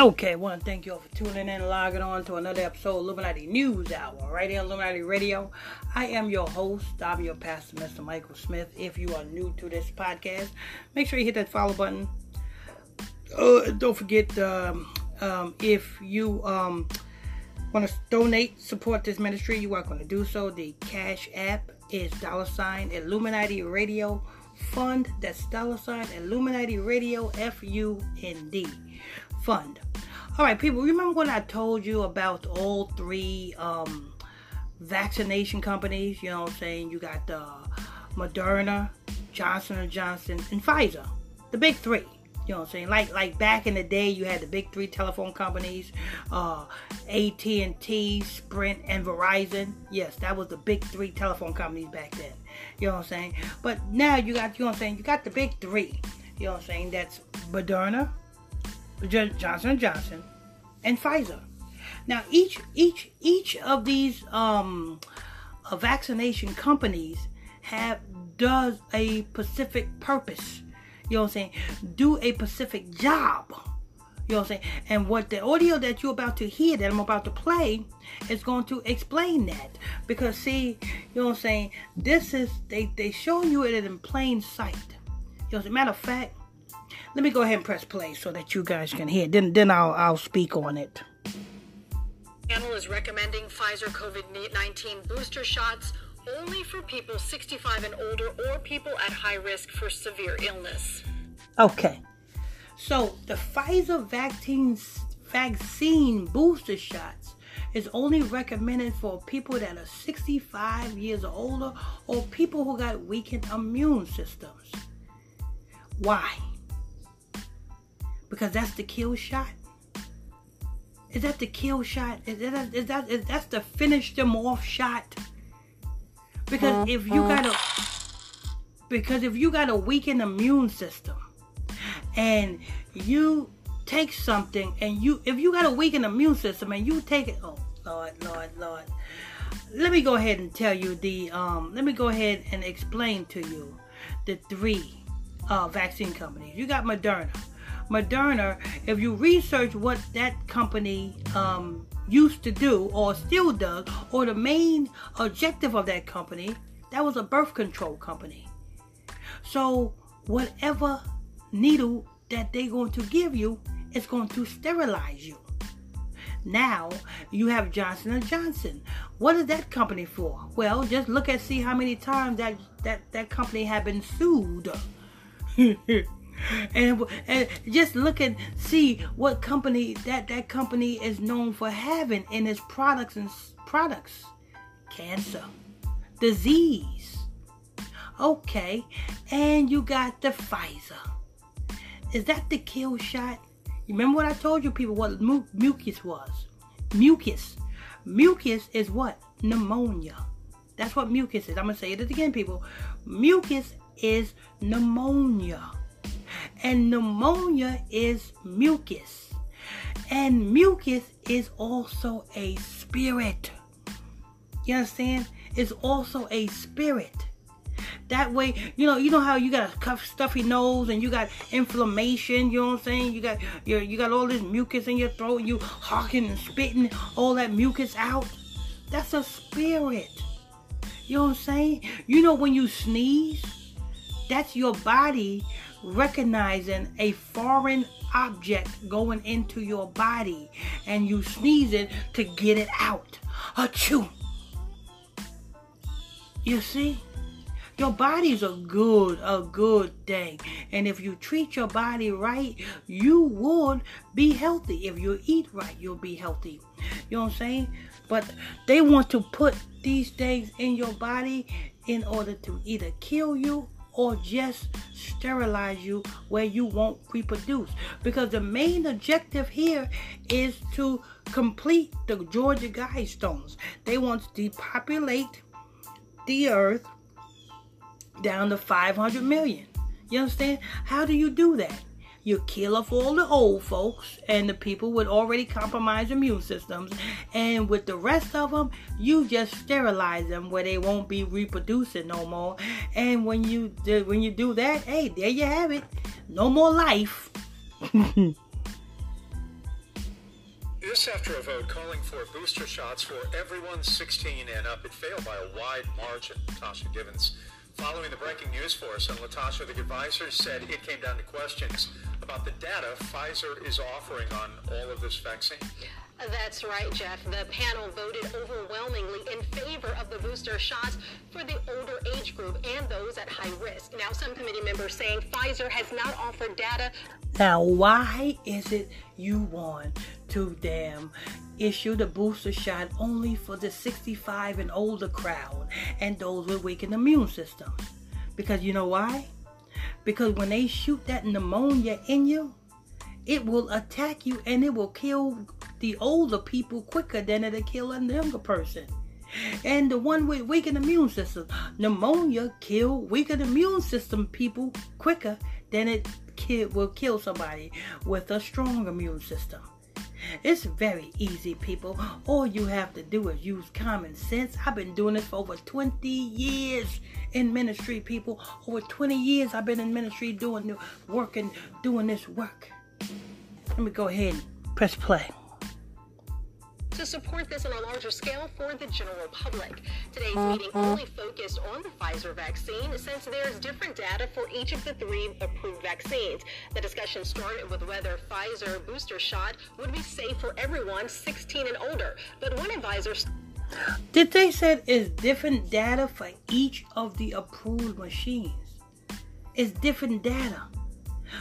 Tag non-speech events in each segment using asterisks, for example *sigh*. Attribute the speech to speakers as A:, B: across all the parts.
A: Okay, I want to thank you all for tuning in and logging on to another episode of Illuminati News Hour, right here on Illuminati Radio. I am your host, I'm your pastor, Mr. Michael Smith. If you are new to this podcast, make sure you hit that follow button. Uh, don't forget, um, um, if you um, want to donate, support this ministry, you are going to do so. The Cash App is dollar sign Illuminati Radio Fund. That's dollar sign Illuminati Radio F U N D fund. All right, people, remember when I told you about all three um, vaccination companies? You know what I'm saying? You got the Moderna, Johnson & Johnson, and Pfizer. The big three. You know what I'm saying? Like like back in the day, you had the big three telephone companies, uh, AT&T, Sprint, and Verizon. Yes, that was the big three telephone companies back then. You know what I'm saying? But now you got, you know what I'm saying? You got the big three. You know what I'm saying? That's Moderna, Johnson Johnson, and Pfizer. Now each each each of these um, uh, vaccination companies have does a specific purpose. You know what I'm saying? Do a specific job. You know what I'm saying? And what the audio that you're about to hear, that I'm about to play, is going to explain that. Because see, you know what I'm saying? This is they they show you it in plain sight. You know, as a matter of fact, let me go ahead and press play so that you guys can hear. Then then I'll I'll speak on it.
B: Panel is recommending Pfizer COVID-19 booster shots only for people 65 and older or people at high risk for severe illness.
A: Okay. So the Pfizer vaccine vaccine booster shots is only recommended for people that are 65 years or older or people who got weakened immune systems. Why? Because that's the kill shot. Is that the kill shot? Is that is that is that's the finish them off shot? Because if you got a because if you got a weakened immune system and you take something and you if you got a weakened immune system and you take it oh Lord Lord Lord let me go ahead and tell you the um let me go ahead and explain to you the three uh, vaccine companies. You got Moderna. Moderna, if you research what that company um, used to do or still does, or the main objective of that company, that was a birth control company. So whatever needle that they're going to give you is going to sterilize you. Now you have Johnson & Johnson. What is that company for? Well, just look at see how many times that that, that company have been sued. *laughs* and and just look and see what company that that company is known for having in its products and products. Cancer. Disease. Okay. And you got the pfizer. Is that the kill shot? You remember what i told you people what mu- mucus was? Mucus. Mucus is what? Pneumonia. That's what mucus is. I'm gonna say it again people. Mucus is pneumonia and pneumonia is mucus. And mucus is also a spirit. You understand? It's also a spirit. That way, you know, you know how you got a stuffy nose and you got inflammation. You know what I'm saying? You got you you got all this mucus in your throat. You hawking and spitting all that mucus out. That's a spirit. You know what I'm saying? You know when you sneeze, that's your body recognizing a foreign object going into your body and you sneeze it to get it out. Achoo! You see? Your body's a good, a good thing. And if you treat your body right, you would be healthy. If you eat right, you'll be healthy. You know what I'm saying? But they want to put these things in your body in order to either kill you or just sterilize you where you won't reproduce. Because the main objective here is to complete the Georgia Guidestones. They want to depopulate the earth down to 500 million. You understand? How do you do that? You kill off all the old folks and the people with already compromised immune systems, and with the rest of them, you just sterilize them where they won't be reproducing no more. And when you do, when you do that, hey, there you have it. No more life. *laughs*
C: This after a vote calling for booster shots for everyone 16 and up. It failed by a wide margin. Tasha Givens following the breaking news for us, and Latasha, the advisor, said it came down to questions about the data Pfizer is offering on all of this vaccine.
B: That's right, Jeff. The panel voted overwhelmingly in favor of the booster shots for the older age group and those at high risk. Now, some committee members saying Pfizer has not offered data.
A: Now, why is it you want to damn issue the booster shot only for the 65 and older crowd and those with weakened immune systems? Because you know why? Because when they shoot that pneumonia in you, it will attack you and it will kill the older people quicker than it'll kill a younger person. And the one with weakened immune system, pneumonia kill weakened immune system people quicker than it will kill somebody with a strong immune system. It's very easy, people. All you have to do is use common sense. I've been doing this for over 20 years in ministry, people. Over 20 years I've been in ministry doing the work and doing this work. Let me go ahead and press play
B: to support this on a larger scale for the general public. Today's mm-hmm. meeting only focused on the Pfizer vaccine since there's different data for each of the three approved vaccines. The discussion started with whether Pfizer booster shot would be safe for everyone 16 and older, but one advisor
A: did they said it's different data for each of the approved machines? It's different data.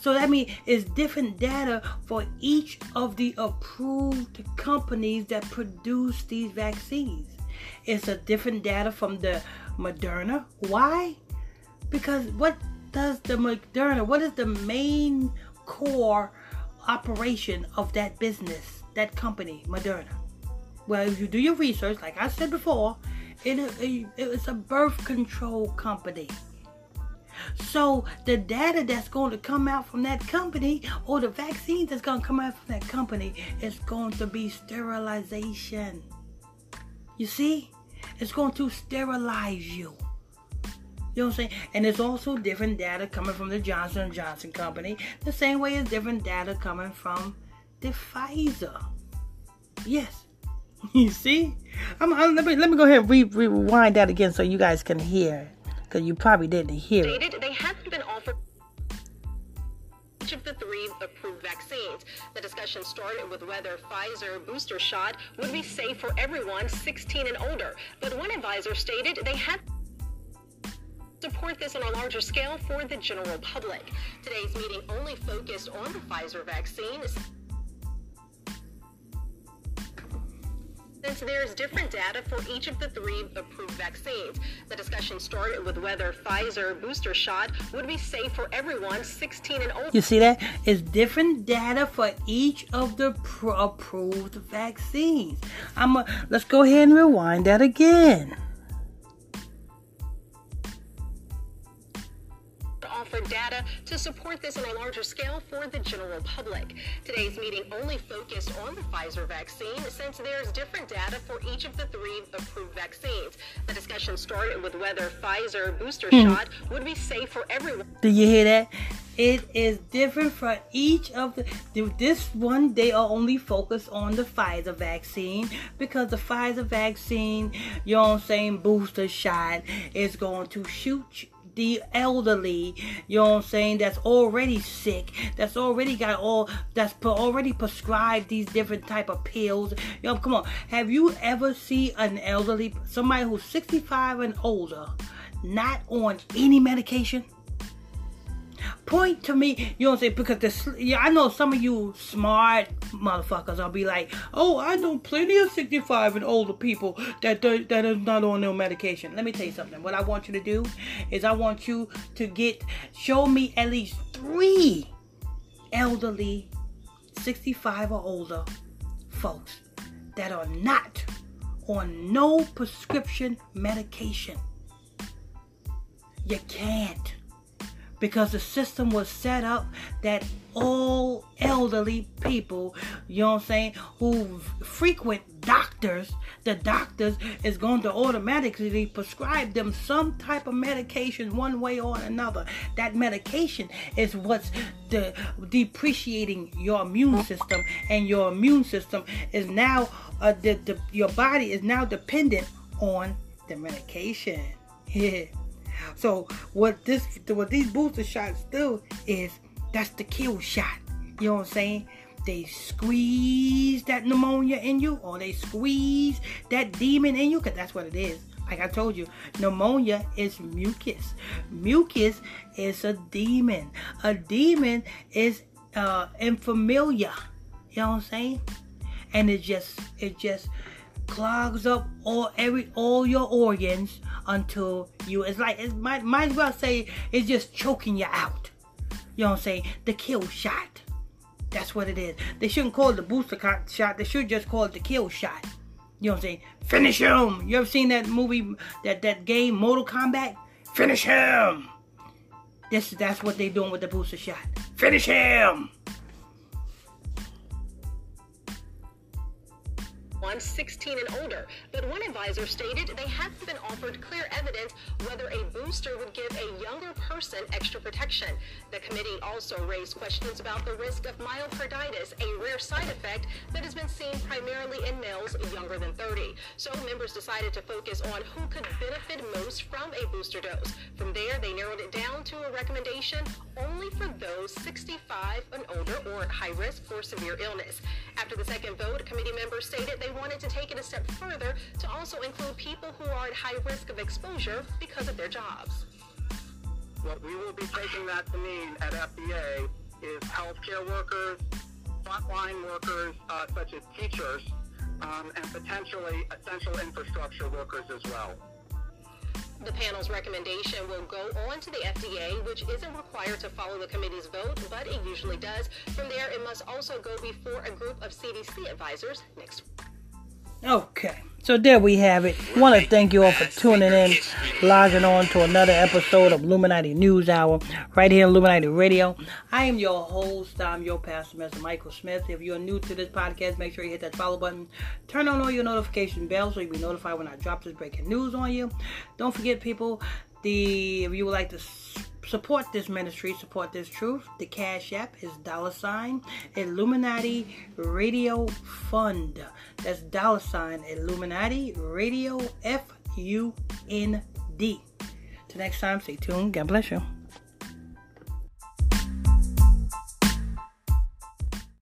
A: So that means it's different data for each of the approved companies that produce these vaccines. It's a different data from the Moderna. Why? Because what does the Moderna, what is the main core operation of that business, that company, Moderna? Well, if you do your research, like I said before, it, it, it's a birth control company. So the data that's going to come out from that company or the vaccine that's going to come out from that company is going to be sterilization. You see? It's going to sterilize you. You know what I'm saying? And there's also different data coming from the Johnson & Johnson company, the same way as different data coming from the Pfizer. Yes. *laughs* You see? I'm, I'm, let, me, let me go ahead and re- rewind that again so you guys can hear because you probably didn't hear
B: it. They haven't been offered each of the three approved vaccines. The discussion started with whether Pfizer booster shot would be safe for everyone 16 and older. But one advisor stated they had support this on a larger scale for the general public. Today's meeting only focused on the Pfizer vaccine. Since there's different data for each of the three approved vaccines, the discussion started with whether Pfizer booster shot would be safe for everyone 16 and older.
A: You see that? It's different data for each of the pro- approved vaccines. I'm a, let's go ahead and rewind that again.
B: To support this on a larger scale for the general public. Today's meeting only focused on the Pfizer vaccine since there's different data for each of the three approved vaccines. The discussion started with whether Pfizer booster hmm. shot would be safe for everyone.
A: Do you hear that? It is different for each of the. This one, they are only focused on the Pfizer vaccine because the Pfizer vaccine, you know what I'm saying, booster shot is going to shoot the elderly, you know what I'm saying, that's already sick, that's already got all, that's already prescribed these different type of pills. Yo, come on. Have you ever seen an elderly, somebody who's 65 and older, not on any medication? Point to me, you know what I'm saying? Because this, yeah, I know some of you smart motherfuckers will be like, oh, I know plenty of 65 and older people that that is not on no medication. Let me tell you something. What I want you to do is I want you to get, show me at least three elderly 65 or older folks that are not on no prescription medication. You can't because the system was set up that all elderly people, you know what I'm saying, who frequent doctors the doctors is going to automatically prescribe them some type of medication one way or another. That medication is what's de- depreciating your immune system, and your immune system is now uh, the, the, your body is now dependent on the medication. *laughs* So what this what these booster shots do is that's the kill shot. You know what I'm saying? They squeeze that pneumonia in you, or they squeeze that demon in you, because that's what it is. Like I told you, pneumonia is mucus. Mucus is a demon. A demon is uh infamiliar. You know what I'm saying? And it just it just clogs up all every all your organs until you it's like it might might as well say it's just choking you out. You know what I'm saying? The kill shot. That's what it is. They shouldn't call it the booster shot. They should just call it the kill shot. You know what I'm saying? Finish him. You ever seen that movie, that that game, Mortal Kombat? Finish him. This that's what they're doing with the booster shot. Finish him.
B: On 16 and older. But one advisor stated they haven't been offered clear evidence whether a booster would give a younger person extra protection. The committee also raised questions about the risk of myocarditis, a rare side effect that has been seen primarily in males younger than 30. So members decided to focus on who could benefit most from a booster dose. From there, they narrowed it down to a recommendation only for those 65 and older or at high risk for severe illness. After the second vote, committee members stated they wanted to take it a step further to also include people who are at high risk of exposure because of their jobs.
D: What we will be taking that to mean at FDA is healthcare workers, frontline workers uh, such as teachers, um, and potentially essential infrastructure workers as well.
B: The panel's recommendation will go on to the FDA, which isn't required to follow the committee's vote, but it usually does. From there, it must also go before a group of CDC advisors next week.
A: Okay, so there we have it. Want to thank you all for tuning in, logging on to another episode of Illuminati News Hour right here on Illuminati Radio. I am your host. I'm your pastor, Mr. Michael Smith. If you're new to this podcast, make sure you hit that follow button. Turn on all your notification bells so you'll be notified when I drop this breaking news on you. Don't forget, people, the if you would like to support this ministry, support this truth, the Cash App is dollar sign Illuminati Radio Fund. That's dollar sign Illuminati Radio F U N D. Till next time, stay tuned. God bless you.